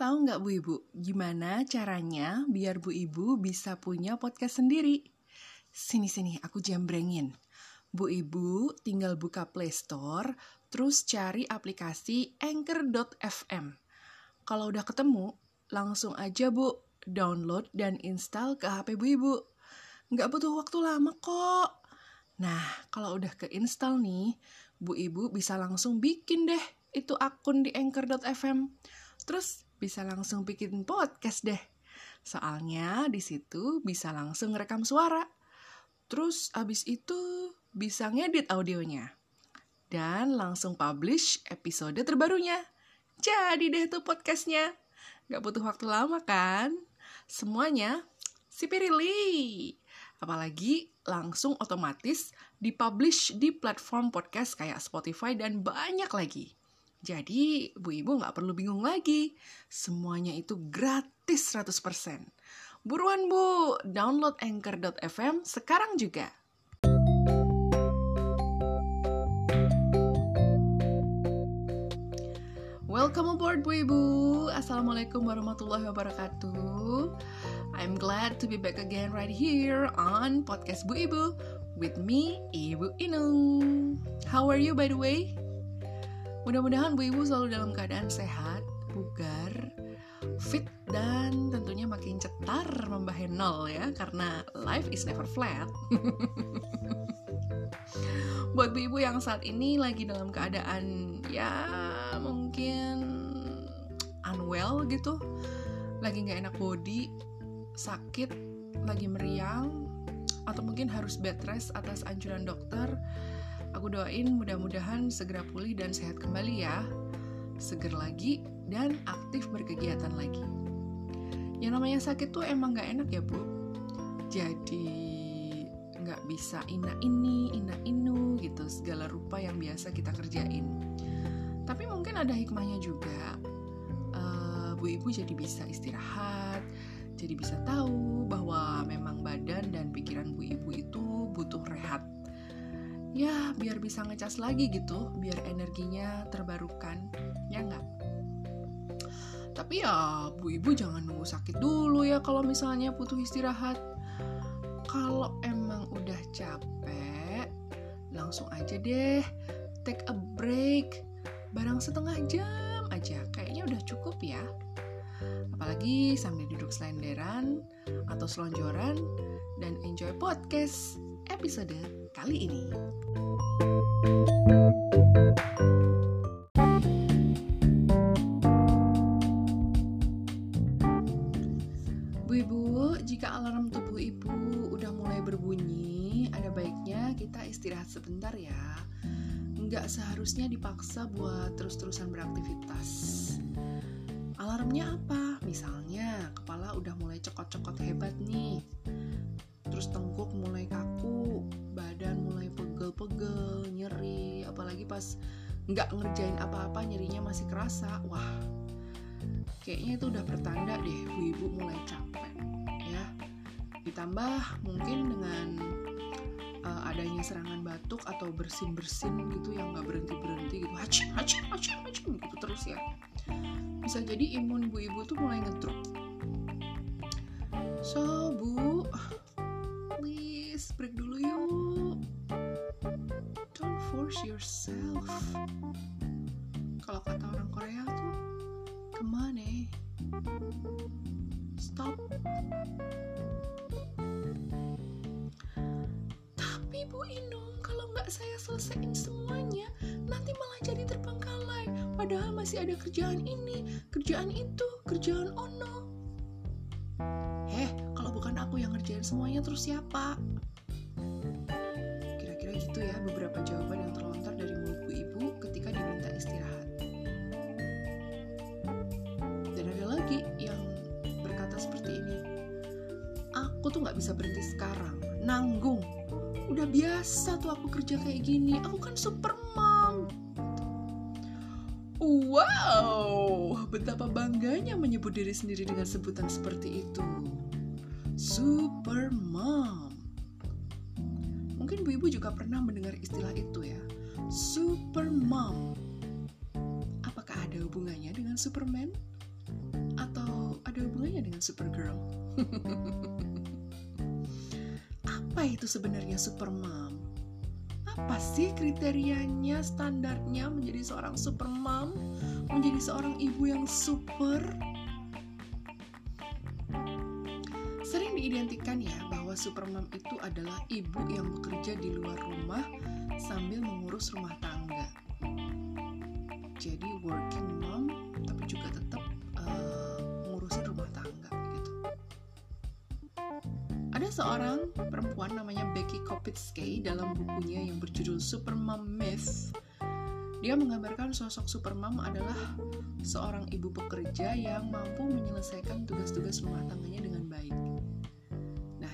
Tahu nggak Bu Ibu, gimana caranya biar Bu Ibu bisa punya podcast sendiri? Sini-sini, aku jambrengin. Bu Ibu tinggal buka Play Store, terus cari aplikasi Anchor.fm. Kalau udah ketemu, langsung aja Bu, download dan install ke HP Bu Ibu. Nggak butuh waktu lama kok. Nah, kalau udah keinstall nih, Bu Ibu bisa langsung bikin deh itu akun di Anchor.fm. Terus bisa langsung bikin podcast deh. Soalnya di situ bisa langsung rekam suara. Terus abis itu bisa ngedit audionya. Dan langsung publish episode terbarunya. Jadi deh tuh podcastnya. Gak butuh waktu lama kan? Semuanya sipirili. Apalagi langsung otomatis dipublish di platform podcast kayak Spotify dan banyak lagi. Jadi, Bu Ibu nggak perlu bingung lagi. Semuanya itu gratis 100%. Buruan Bu, download Anchor.fm sekarang juga. Welcome aboard Bu Ibu. Assalamualaikum warahmatullahi wabarakatuh. I'm glad to be back again right here on podcast Bu Ibu with me, Ibu Inung. How are you by the way? Mudah-mudahan Bu Ibu selalu dalam keadaan sehat, bugar, fit, dan tentunya makin cetar membahe nol ya, karena life is never flat. Buat Bu Ibu yang saat ini lagi dalam keadaan ya mungkin unwell gitu, lagi nggak enak body, sakit, lagi meriang, atau mungkin harus bed rest atas anjuran dokter, Aku doain mudah-mudahan segera pulih dan sehat kembali ya. Seger lagi dan aktif berkegiatan lagi. Yang namanya sakit tuh emang gak enak ya bu. Jadi gak bisa ina ini, ina inu gitu segala rupa yang biasa kita kerjain. Tapi mungkin ada hikmahnya juga. Uh, bu ibu jadi bisa istirahat, jadi bisa tahu bahwa memang badan dan pikiran bu ibu itu butuh rehat ya biar bisa ngecas lagi gitu biar energinya terbarukan ya nggak? Tapi ya bu ibu jangan nunggu sakit dulu ya kalau misalnya butuh istirahat. Kalau emang udah capek langsung aja deh take a break. Barang setengah jam aja kayaknya udah cukup ya. Apalagi sambil duduk selenderan atau selonjoran dan enjoy podcast episode kali ini. Bu Ibu, jika alarm tubuh Ibu udah mulai berbunyi, ada baiknya kita istirahat sebentar ya. Nggak seharusnya dipaksa buat terus-terusan beraktivitas. Alarmnya apa? Misalnya, kepala udah mulai cokot-cokot hebat nih terus tengkuk mulai kaku badan mulai pegel-pegel nyeri apalagi pas nggak ngerjain apa-apa nyerinya masih kerasa. Wah kayaknya itu udah pertanda deh bu ibu mulai capek ya. Ditambah mungkin dengan uh, adanya serangan batuk atau bersin-bersin gitu yang nggak berhenti berhenti gitu haci haci haci haci gitu terus ya. Bisa jadi imun bu ibu tuh mulai ngedrop so bu break dulu yuk. Don't force yourself. Kalau kata orang Korea tuh ke mana? Stop. Tapi Bu Inung kalau nggak saya selesaiin semuanya nanti malah jadi terbengkalai. Padahal masih ada kerjaan ini kerjaan itu kerjaan ono. Eh kalau bukan aku yang ngerjain semuanya terus siapa beberapa jawaban yang terlontar dari mulut bu ibu ketika diminta istirahat dan ada lagi yang berkata seperti ini aku tuh nggak bisa berhenti sekarang nanggung udah biasa tuh aku kerja kayak gini aku kan super mom Wow, betapa bangganya menyebut diri sendiri dengan sebutan seperti itu. Super mom. Ibu juga pernah mendengar istilah itu ya. Super mom. Apakah ada hubungannya dengan Superman? ada hubungannya dengan Supergirl. Apa itu sebenarnya Supermom? Apa sih kriterianya, standarnya menjadi seorang supermom, menjadi seorang ibu yang super? Sering diidentikan ya bahwa supermom itu adalah ibu yang bekerja di luar rumah sambil mengurus rumah tangga. Jadi working mom tapi juga tetap uh, ngurusin rumah tangga gitu. Ada seorang perempuan namanya Becky Kopitsky dalam bukunya yang berjudul Supermom Myth. Dia menggambarkan sosok supermom adalah seorang ibu pekerja yang mampu menyelesaikan tugas-tugas rumah tangganya dengan baik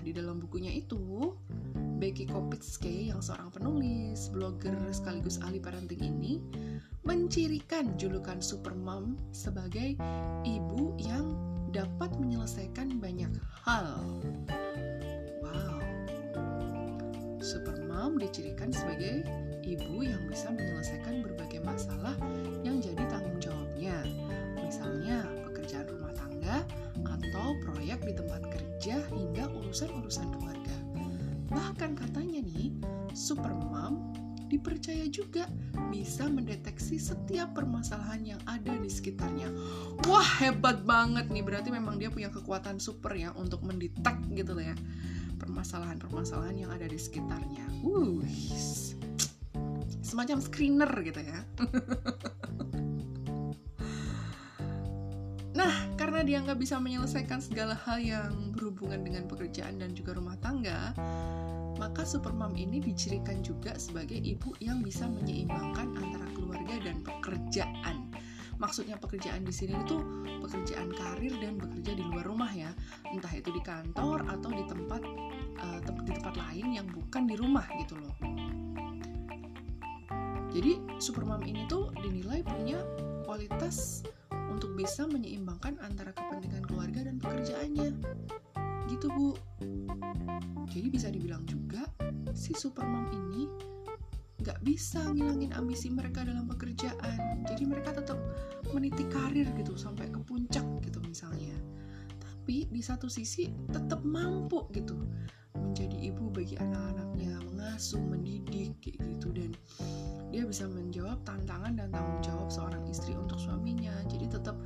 di dalam bukunya itu, Becky Kopitsky yang seorang penulis, blogger sekaligus ahli parenting ini mencirikan julukan supermom sebagai ibu yang dapat menyelesaikan banyak hal. Wow. Supermom dicirikan sebagai ibu yang bisa menyelesaikan berbagai masalah yang jadi tanggung jawabnya. Misalnya pekerjaan rumah tangga atau proyek di tempat kerja hingga urusan-urusan keluarga. Bahkan katanya nih, supermom dipercaya juga bisa mendeteksi setiap permasalahan yang ada di sekitarnya. Wah, hebat banget nih. Berarti memang dia punya kekuatan super ya untuk mendetek gitu lah ya. Permasalahan-permasalahan yang ada di sekitarnya. Uh, semacam screener gitu ya. dia nggak bisa menyelesaikan segala hal yang berhubungan dengan pekerjaan dan juga rumah tangga, maka supermom ini dicirikan juga sebagai ibu yang bisa menyeimbangkan antara keluarga dan pekerjaan. Maksudnya pekerjaan di sini itu pekerjaan karir dan bekerja di luar rumah ya, entah itu di kantor atau di tempat uh, di tempat lain yang bukan di rumah gitu loh. Jadi supermom ini tuh dinilai punya kualitas untuk bisa menyeimbangkan antara kepentingan keluarga dan pekerjaannya. Gitu, Bu. Jadi bisa dibilang juga, si supermom ini nggak bisa ngilangin ambisi mereka dalam pekerjaan. Jadi mereka tetap meniti karir gitu sampai ke puncak gitu misalnya. Tapi di satu sisi tetap mampu gitu menjadi ibu bagi anak-anaknya, mengasuh, mendidik kayak gitu. Dan dia bisa menjawab tantangan dan tanggung jawab seorang istri untuk suaminya. Jadi tetap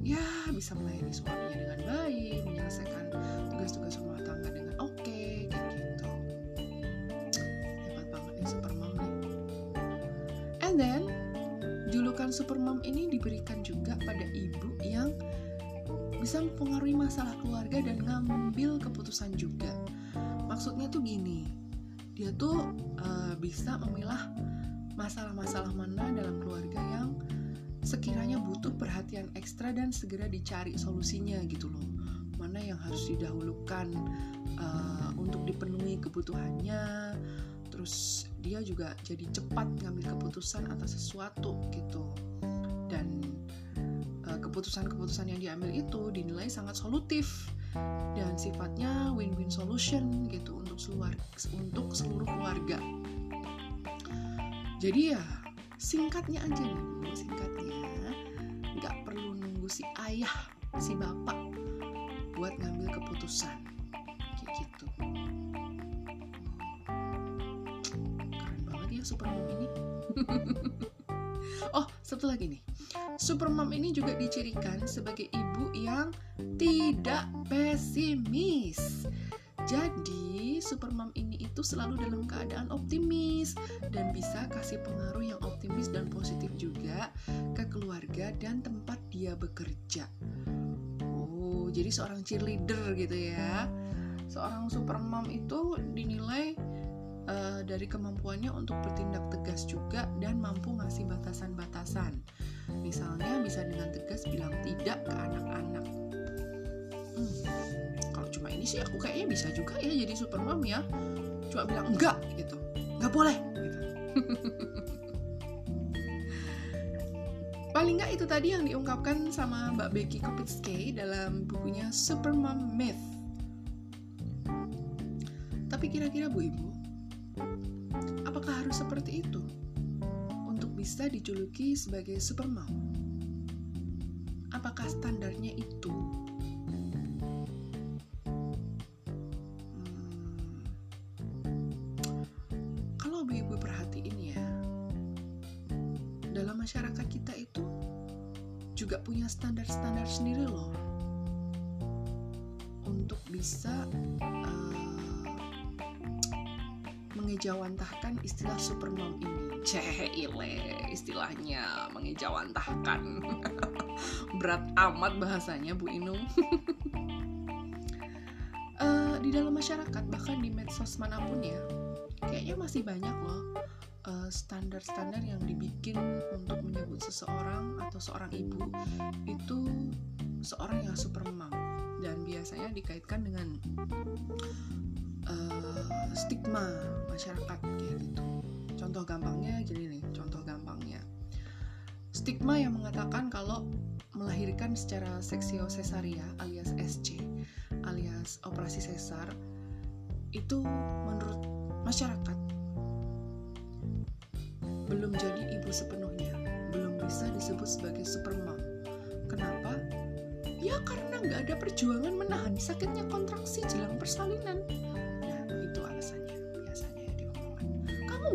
ya bisa melayani suaminya dengan baik menyelesaikan tugas-tugas rumah tangga dengan oke okay, kayak gitu. Hebat banget nih supermom nih and then julukan supermom ini diberikan juga pada ibu yang bisa mempengaruhi masalah keluarga dan ngambil keputusan juga maksudnya tuh gini dia tuh uh, bisa memilah masalah-masalah mana dalam keluarga yang sekiranya butuh perhatian ekstra dan segera dicari solusinya gitu loh. Mana yang harus didahulukan uh, untuk dipenuhi kebutuhannya terus dia juga jadi cepat ngambil keputusan atas sesuatu gitu. Dan uh, keputusan-keputusan yang diambil itu dinilai sangat solutif dan sifatnya win-win solution gitu untuk seluruh untuk seluruh keluarga. Jadi ya singkatnya aja nih singkatnya nggak perlu nunggu si ayah si bapak buat ngambil keputusan. Kayak gitu. Keren banget ya supermom ini. Oh satu lagi nih supermom ini juga dicirikan sebagai ibu yang tidak pesimis jadi, supermom ini itu selalu dalam keadaan optimis dan bisa kasih pengaruh yang optimis dan positif juga ke keluarga dan tempat dia bekerja. Oh, jadi seorang cheerleader gitu ya. Seorang supermom itu dinilai uh, dari kemampuannya untuk bertindak tegas juga dan mampu ngasih batasan-batasan. Misalnya bisa dengan tegas bilang tidak ke anak-anak. Hmm cuma ini sih aku kayaknya bisa juga ya jadi super mom ya cuma bilang enggak gitu nggak boleh gitu paling nggak itu tadi yang diungkapkan sama Mbak Becky Kopitsky dalam bukunya Supermom Myth tapi kira-kira Bu Ibu Apakah harus seperti itu untuk bisa dijuluki sebagai supermau? Apakah standarnya itu? Hmm. Kalau perhatiin ya, dalam masyarakat kita itu juga punya standar-standar sendiri loh untuk bisa uh, mengejawantahkan istilah supermom ini. Cehile istilahnya mengejawantahkan. Berat amat bahasanya Bu Inung. uh, di dalam masyarakat bahkan di medsos mana pun ya, kayaknya masih banyak loh Eh, standar-standar yang dibikin untuk menyebut seseorang atau seorang ibu itu seorang yang super mom dan biasanya dikaitkan dengan uh, stigma masyarakat kayak gitu. Contoh gampangnya gini nih, contoh gampangnya. Stigma yang mengatakan kalau melahirkan secara seksio cesaria alias SC alias operasi sesar itu menurut masyarakat belum jadi ibu sepenuhnya, belum bisa disebut sebagai supermom. Kenapa? Ya karena nggak ada perjuangan menahan sakitnya kontraksi jelang persalinan.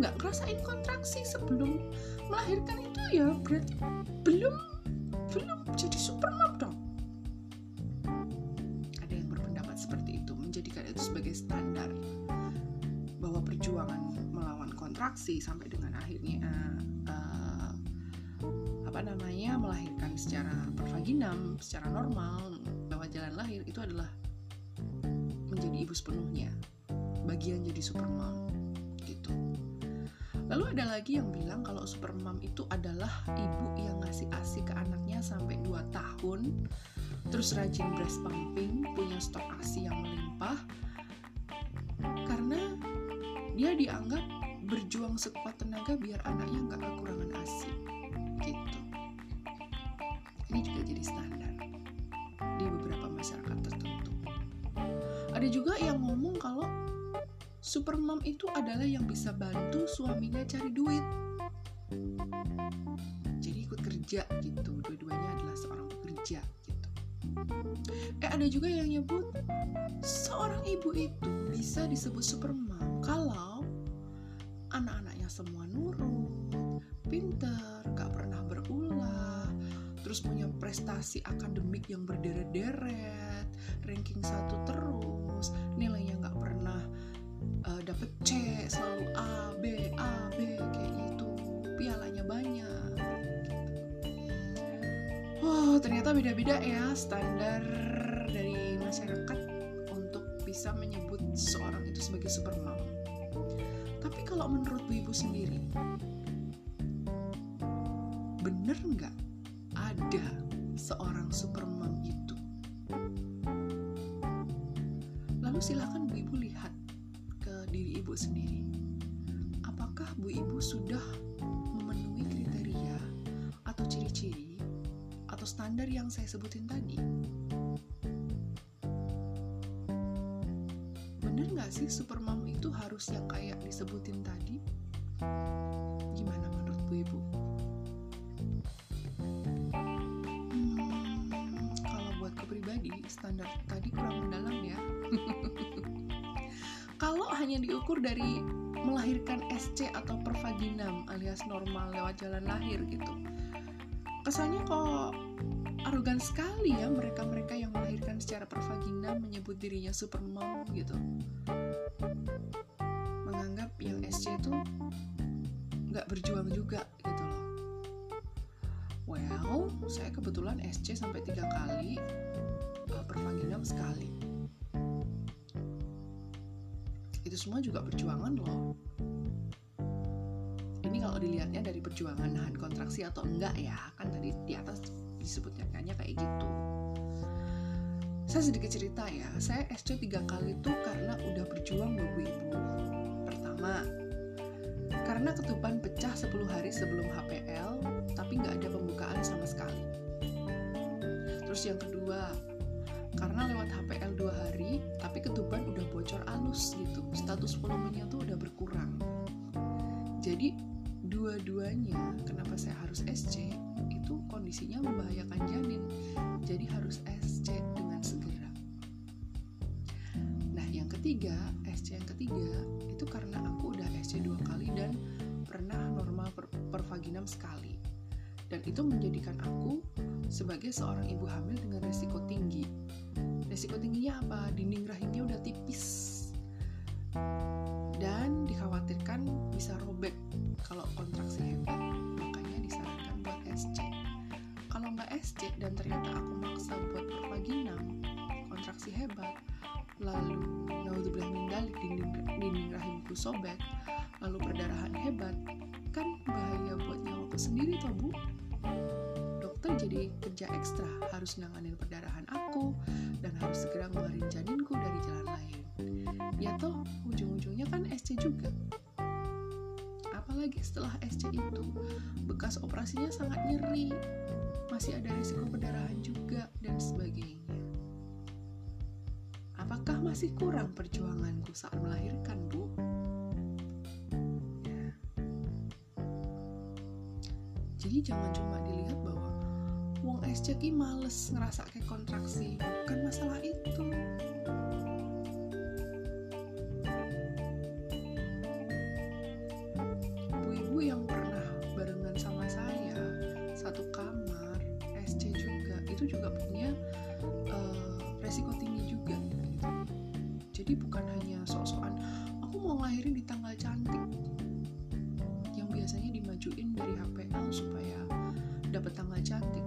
Nggak ngerasain kontraksi sebelum melahirkan itu ya berarti belum belum jadi supermom dong. Ada yang berpendapat seperti itu, menjadikan itu sebagai standar bahwa perjuangan melawan kontraksi sampai dengan akhirnya uh, apa namanya melahirkan secara pervaginam secara normal lewat jalan lahir itu adalah menjadi ibu sepenuhnya bagian jadi supermom lalu ada lagi yang bilang kalau supermom itu adalah ibu yang ngasih asi ke anaknya sampai 2 tahun terus rajin breast pumping punya stok asi yang melimpah karena dia dianggap berjuang sekuat tenaga biar anaknya nggak kekurangan asi gitu. Ini juga jadi standar di beberapa masyarakat tertentu. Ada juga yang kalau supermom itu adalah yang bisa bantu suaminya cari duit. Jadi ikut kerja gitu dua-duanya adalah seorang pekerja gitu. Eh ada juga yang nyebut seorang ibu itu bisa disebut supermom kalau anak-anaknya semua nurut, pinter, gak pernah berulah, terus punya prestasi akademik yang berderet-deret, ranking satu terus, nilainya gak pernah dapet C, selalu A, B, A, B kayak gitu, pialanya banyak. Wow, ternyata beda-beda ya standar dari masyarakat untuk bisa menyebut seorang itu sebagai supermom. Tapi kalau menurut Bu Ibu sendiri, bener nggak ada seorang supermom itu? Lalu silakan Sendiri. Apakah Bu Ibu sudah memenuhi kriteria atau ciri-ciri atau standar yang saya sebutin tadi? bener nggak sih supermom itu harus yang kayak disebutin tadi gimana menurut bu ibu hmm, kalau buat kepribadi standar tadi kurang mendalam ya hanya diukur dari melahirkan SC atau pervaginam alias normal lewat jalan lahir gitu. Kesannya kok arogan sekali ya mereka-mereka yang melahirkan secara pervagina menyebut dirinya supermom gitu. Menganggap yang SC itu nggak berjuang juga gitu loh. Well saya kebetulan SC sampai tiga kali uh, pervaginam sekali semua juga perjuangan loh. Ini kalau dilihatnya dari perjuangan nahan kontraksi atau enggak ya kan tadi di atas disebutnya kayak gitu. Saya sedikit cerita ya saya SC tiga kali itu karena udah berjuang babu ibu pertama. Karena ketuban pecah 10 hari sebelum HPL tapi nggak ada pembukaan sama sekali. Terus yang kedua karena lewat HPL dua hari tapi ketuban udah bocor alus gitu. Status volumenya tuh udah berkurang. Jadi dua-duanya kenapa saya harus SC itu kondisinya membahayakan janin. Jadi harus SC dengan segera. Nah yang ketiga SC yang ketiga itu karena aku udah SC dua kali dan pernah normal per pervaginam sekali. Dan itu menjadikan aku sebagai seorang ibu hamil dengan resiko tinggi. Resiko tingginya apa? Dinding rahimnya udah tipis dan dikhawatirkan bisa robek kalau kontraksi hebat. Makanya disarankan buat SC. Kalau nggak SC dan ternyata aku maksa buat pervaginam, kontraksi hebat, lalu naudzubillah min dalik dinding, dinding rahimku sobek, lalu perdarahan hebat, kan bahaya buat nyawaku sendiri toh bu jadi kerja ekstra harus nanganin perdarahan aku dan harus segera ngeluarin janinku dari jalan lain. Ya toh ujung-ujungnya kan SC juga. Apalagi setelah SC itu bekas operasinya sangat nyeri. Masih ada risiko perdarahan juga dan sebagainya. Apakah masih kurang perjuanganku saat melahirkan bu? Ya. jadi jangan cuma dilihat bahwa SC ki males ngerasa kayak kontraksi. Bukan masalah itu. Ibu-ibu yang pernah barengan sama saya satu kamar SC juga itu juga punya uh, resiko tinggi juga. Gitu. jadi bukan hanya sok-sokan aku mau ngelahirin di tanggal cantik. Yang biasanya dimajuin dari HPL supaya dapat tanggal cantik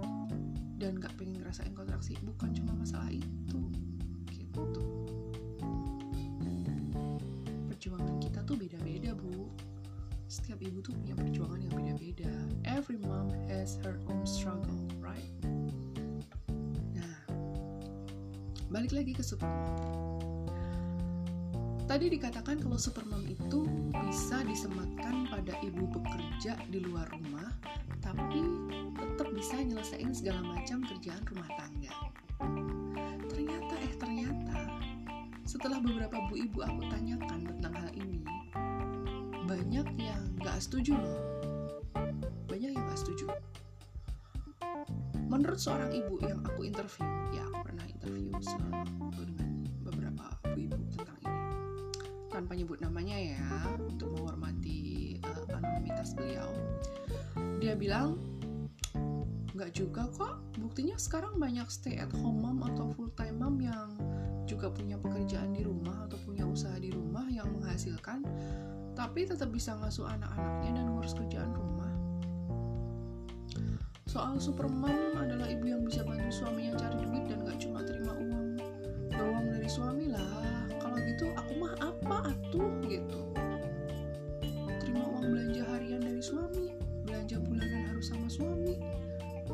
dan gak pengen ngerasain kontraksi bukan cuma masalah itu gitu. Perjuangan kita tuh beda-beda bu. Setiap ibu tuh punya perjuangan yang beda-beda. Every mom has her own struggle right? Nah balik lagi ke supermom tadi dikatakan kalau supermom itu bisa disematkan pada ibu bekerja di luar rumah bisa nyelesain segala macam kerjaan rumah tangga. Ternyata eh ternyata setelah beberapa bu ibu aku tanyakan tentang hal ini, banyak yang gak setuju loh. Banyak yang gak setuju. Menurut seorang ibu yang aku interview, ya aku pernah interview dengan beberapa bu ibu tentang ini. Tanpa nyebut namanya ya, untuk menghormati uh, anonimitas beliau. Dia bilang, nggak juga kok. Buktinya sekarang banyak stay at home mom atau full time mom yang juga punya pekerjaan di rumah atau punya usaha di rumah yang menghasilkan tapi tetap bisa ngasuh anak-anaknya dan ngurus kerjaan rumah. Soal supermom adalah ibu yang bisa bantu suaminya cari duit dan gak cuma terima uang doang dari suami lah. Kalau gitu aku mah apa atuh gitu. Terima uang belanja harian dari suami belanja bulanan harus sama suami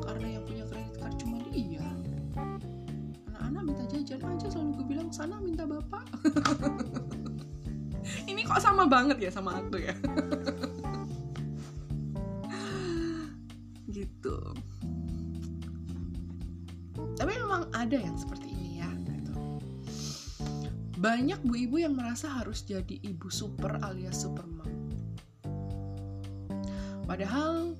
karena yang punya kredit card cuma dia. Anak-anak minta jajan aja selalu gue bilang sana minta bapak. Ini kok sama banget ya sama aku ya? Gitu. Tapi memang ada yang seperti ini ya gitu. banyak bu ibu yang merasa harus jadi ibu super alias supermom padahal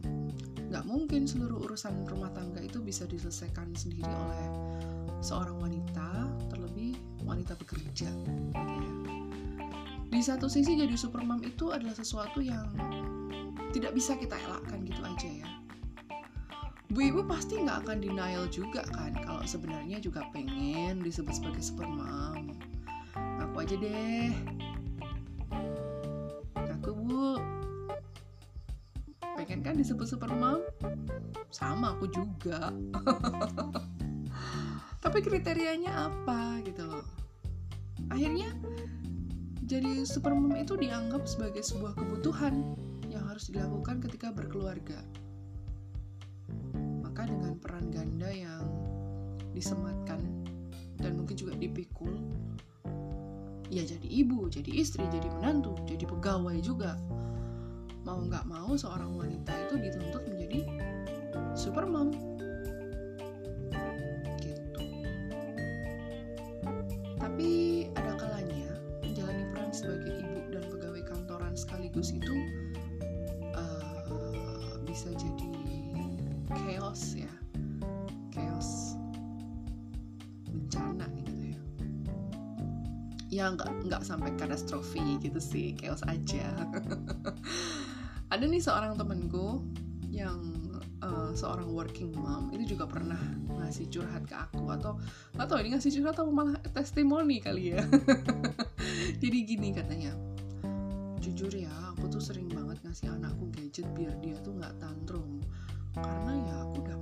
nggak mungkin seluruh urusan rumah tangga itu bisa diselesaikan sendiri oleh seorang wanita, terlebih wanita bekerja. Di satu sisi jadi supermom itu adalah sesuatu yang tidak bisa kita elakkan gitu aja ya. Bu ibu pasti nggak akan denial juga kan kalau sebenarnya juga pengen disebut sebagai supermom. Aku aja deh, disebut super mom sama aku juga. Tapi kriterianya apa gitu loh. Akhirnya jadi super mom itu dianggap sebagai sebuah kebutuhan yang harus dilakukan ketika berkeluarga. Maka dengan peran ganda yang disematkan dan mungkin juga dipikul ya jadi ibu, jadi istri, jadi menantu, jadi pegawai juga mau nggak mau seorang wanita itu dituntut menjadi supermom gitu. Tapi ada kalanya menjalani peran sebagai ibu dan pegawai kantoran sekaligus itu uh, bisa jadi chaos ya. Chaos bencana gitu ya. Ya nggak nggak sampai katastrofi gitu sih. Chaos aja ada nih seorang temenku yang uh, seorang working mom itu juga pernah ngasih curhat ke aku atau nggak tahu ini ngasih curhat atau malah testimoni kali ya. Jadi gini katanya jujur ya aku tuh sering banget ngasih anakku gadget biar dia tuh nggak tantrum. Karena ya aku udah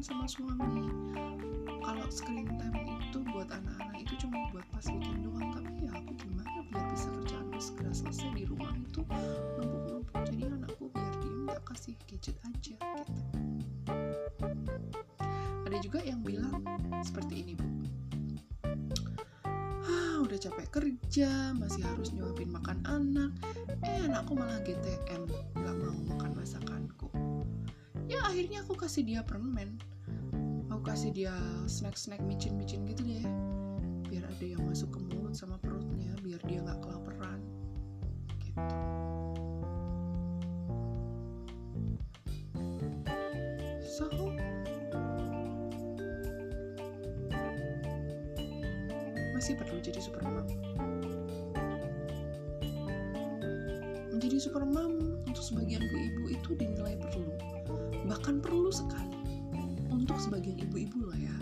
kesepakatan sama suami. Kalau screen time itu buat anak-anak itu cuma buat pas weekend doang tapi ya aku gimana biar bisa kerjaanku segera selesai di rumah itu numpuk-numpuk. Jadi anakku biar diem gak kasih gadget aja gitu. Ada juga yang bilang seperti ini bu. Ah udah capek kerja masih harus nyuapin makan anak. Eh anakku malah GTM nggak mau makan masakanku. Ya akhirnya aku kasih dia permen dia snack-snack micin-micin gitu deh biar ada yang masuk ke mulut sama perutnya biar dia nggak kelaparan gitu. So. Masih perlu jadi supermom. Menjadi supermom untuk sebagian ibu-ibu itu dinilai perlu. Bahkan perlu sekali untuk sebagian ibu-ibu lah ya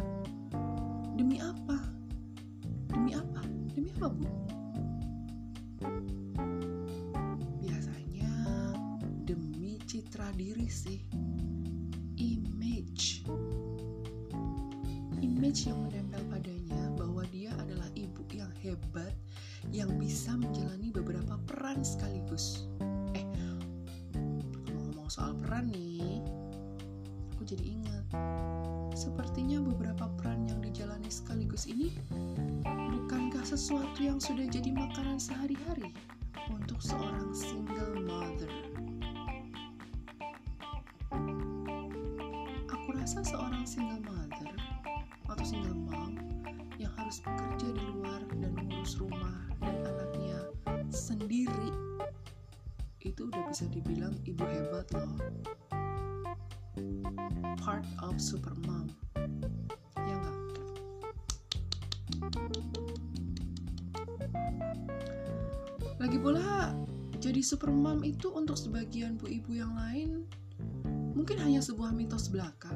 yang sudah jadi makanan sehari-hari untuk seorang single mother. Aku rasa seorang single mother atau single mom yang harus bekerja di luar dan mengurus rumah dan anaknya sendiri itu udah bisa dibilang ibu hebat loh. Part of super jadi super mom itu untuk sebagian bu ibu yang lain mungkin hanya sebuah mitos belaka.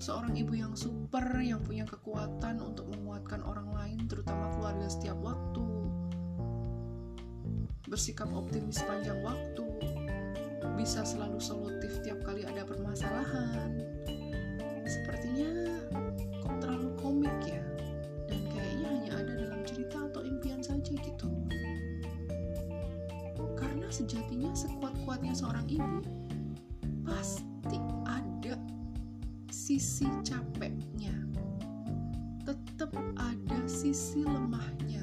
Seorang ibu yang super yang punya kekuatan untuk menguatkan orang lain terutama keluarga setiap waktu. Bersikap optimis sepanjang waktu. Bisa selalu solutif tiap kali ada permasalahan ibu pasti ada sisi capeknya. Tetap ada sisi lemahnya.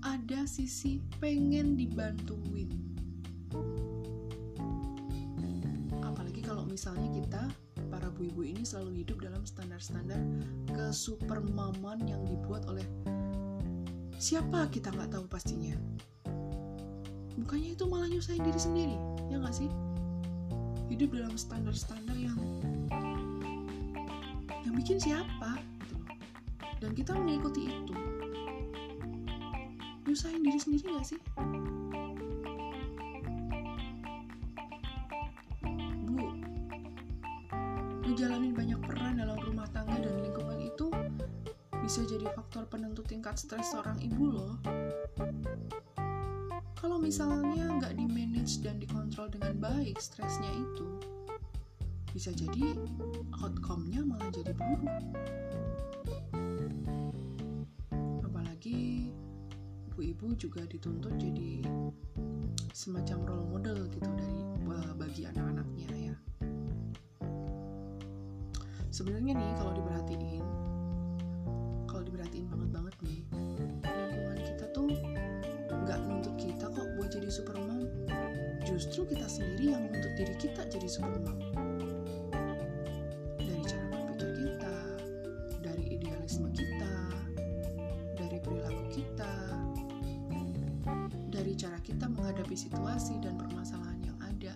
Ada sisi pengen dibantuin. Apalagi kalau misalnya kita para bu-ibu ini selalu hidup dalam standar-standar kesupermaman yang dibuat oleh siapa kita nggak tahu pastinya bukannya itu malah nyusahin diri sendiri ya nggak sih? Hidup dalam standar-standar yang yang bikin siapa gitu dan kita mengikuti itu. Nyusahin diri sendiri gak sih? Bu ngejalanin banyak peran dalam rumah tangga dan lingkungan itu bisa jadi faktor penentu tingkat stres seorang ibu loh misalnya nggak di manage dan dikontrol dengan baik stresnya itu bisa jadi outcome-nya malah jadi buruk. Apalagi ibu-ibu juga dituntut jadi semacam role model gitu dari bagi anak-anaknya ya. Sebenarnya nih kalau diperhatiin jadi supermom justru kita sendiri yang menuntut diri kita jadi supermom dari cara berpikir kita dari idealisme kita dari perilaku kita dari cara kita menghadapi situasi dan permasalahan yang ada.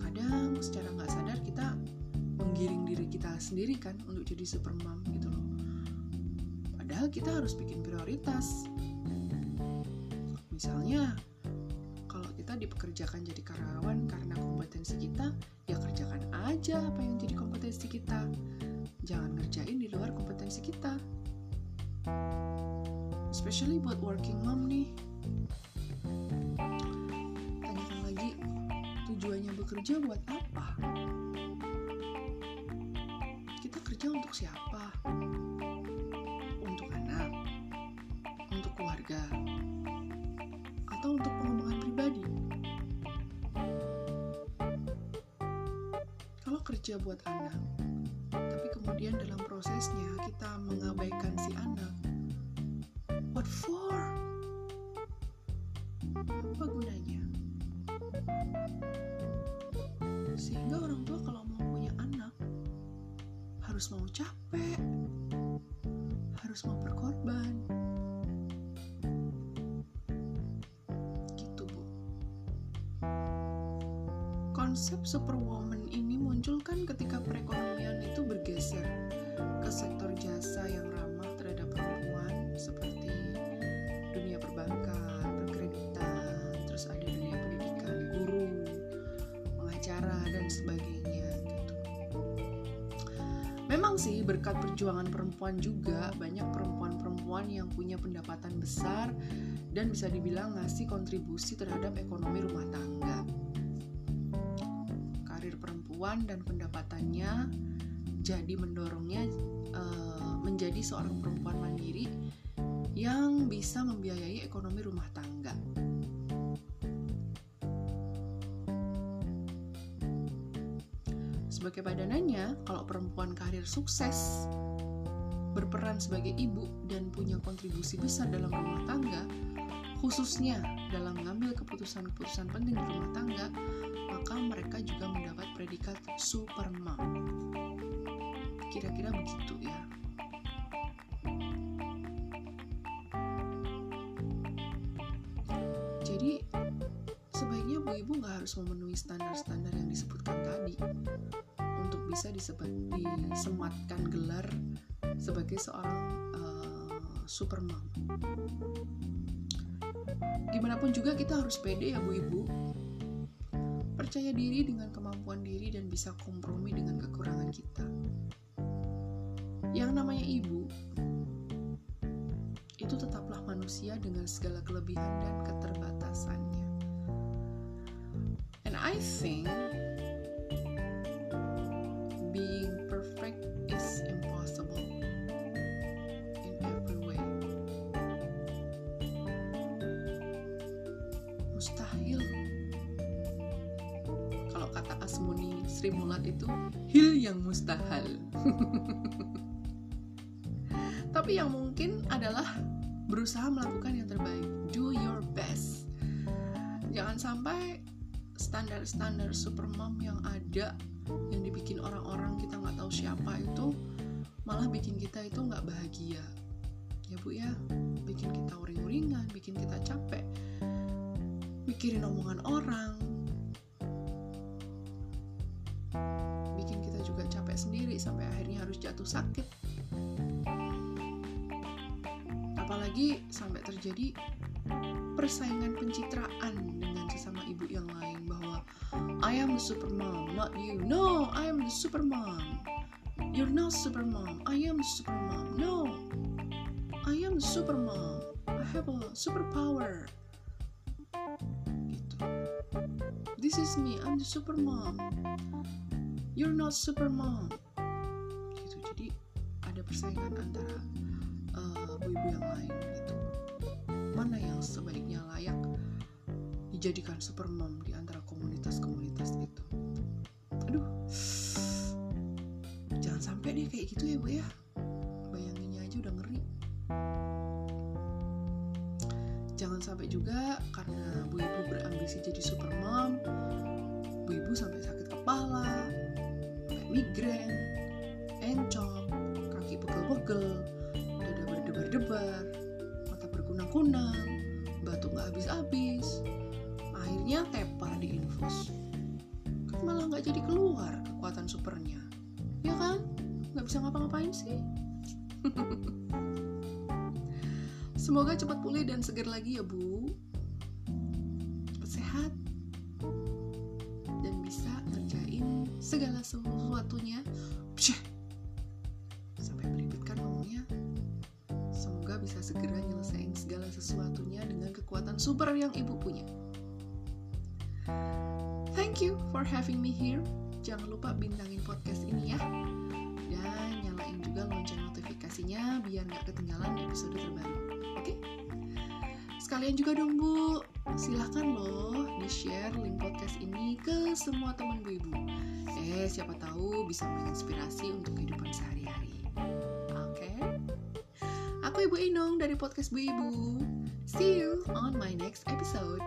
Kadang secara nggak sadar sendiri kan untuk jadi super mom gitu loh. Padahal kita harus bikin prioritas misalnya kalau kita dipekerjakan jadi karyawan karena kompetensi kita ya kerjakan aja apa yang jadi kompetensi kita. Jangan ngerjain di luar kompetensi kita. Especially buat working mom nih. Tanyakan lagi tujuannya bekerja buat apa? Kita kerja untuk siapa? Untuk anak? Untuk keluarga buat anak tapi kemudian dalam prosesnya kita mengabaikan si anak what for? Apa gunanya? Sehingga orang tua kalau mau punya anak harus mau capek harus mau berkorban. Gitu konsep superwoman ini muncul kan ketika perekonomian itu bergeser ke sektor jasa yang ramah terhadap perempuan seperti dunia perbankan, perkreditan, terus ada dunia pendidikan, guru, pengacara dan sebagainya gitu. Memang sih berkat perjuangan perempuan juga banyak perempuan-perempuan yang punya pendapatan besar dan bisa dibilang ngasih kontribusi terhadap ekonomi rumah tangga. Karir perempuan dan pendapatannya jadi mendorongnya uh, menjadi seorang perempuan mandiri yang bisa membiayai ekonomi rumah tangga. Sebagai padanannya, kalau perempuan karir sukses, berperan sebagai ibu dan punya kontribusi besar dalam rumah tangga, khususnya dalam mengambil keputusan-keputusan penting di rumah tangga, maka mereka juga mendapat predikat super mom. Kira-kira begitu ya. Jadi sebaiknya bu ibu nggak harus memenuhi standar-standar yang disebutkan tadi untuk bisa disematkan gelar sebagai seorang uh, super mom. Gimana pun juga kita harus pede ya bu ibu. Percaya diri dengan kemampuan diri dan bisa kompromi dengan kekurangan kita. Yang namanya ibu itu tetaplah manusia dengan segala kelebihan dan keterbatasannya. And I think being Asmuni Sri Mulat itu hil yang mustahil. Tapi yang mungkin adalah berusaha melakukan yang terbaik. Do your best. Jangan sampai standar-standar super mom yang ada yang dibikin orang-orang kita nggak tahu siapa itu malah bikin kita itu nggak bahagia ya bu ya bikin kita uring-uringan bikin kita capek mikirin omongan orang jatuh sakit apalagi sampai terjadi persaingan pencitraan dengan sesama ibu yang lain bahwa I am the super mom, not you. No, I am the super mom. You're not super mom. I am the super mom. No, I am the super mom. I have a superpower. Gitu. This is me. I'm the super mom. You're not super yang lain gitu. Mana yang sebaiknya layak dijadikan super mom di antara komunitas-komunitas itu? Aduh. Jangan sampai deh kayak gitu ya bu ya. Bayanginnya aja udah ngeri. Jangan sampai juga karena bu ibu berambisi jadi super mom bu ibu sampai sakit kepala sampai migrain berkunang-kunang, batuk nggak habis-habis, akhirnya tepar di infus. Kan malah nggak jadi keluar kekuatan supernya, ya kan? nggak bisa ngapa-ngapain sih. Semoga cepat pulih dan segar lagi ya bu. Cepat sehat. Dan bisa ngerjain segala sesuatunya ibu punya thank you for having me here. Jangan lupa bintangin podcast ini ya. Dan nyalain juga lonceng notifikasinya biar nggak ketinggalan episode terbaru. Oke? Sekalian juga dong bu. Silahkan loh di share link podcast ini ke semua teman bu ibu. Eh siapa tahu bisa menginspirasi untuk kehidupan sehari-hari. Oke? Aku ibu Inung dari podcast bu ibu see you on my next episode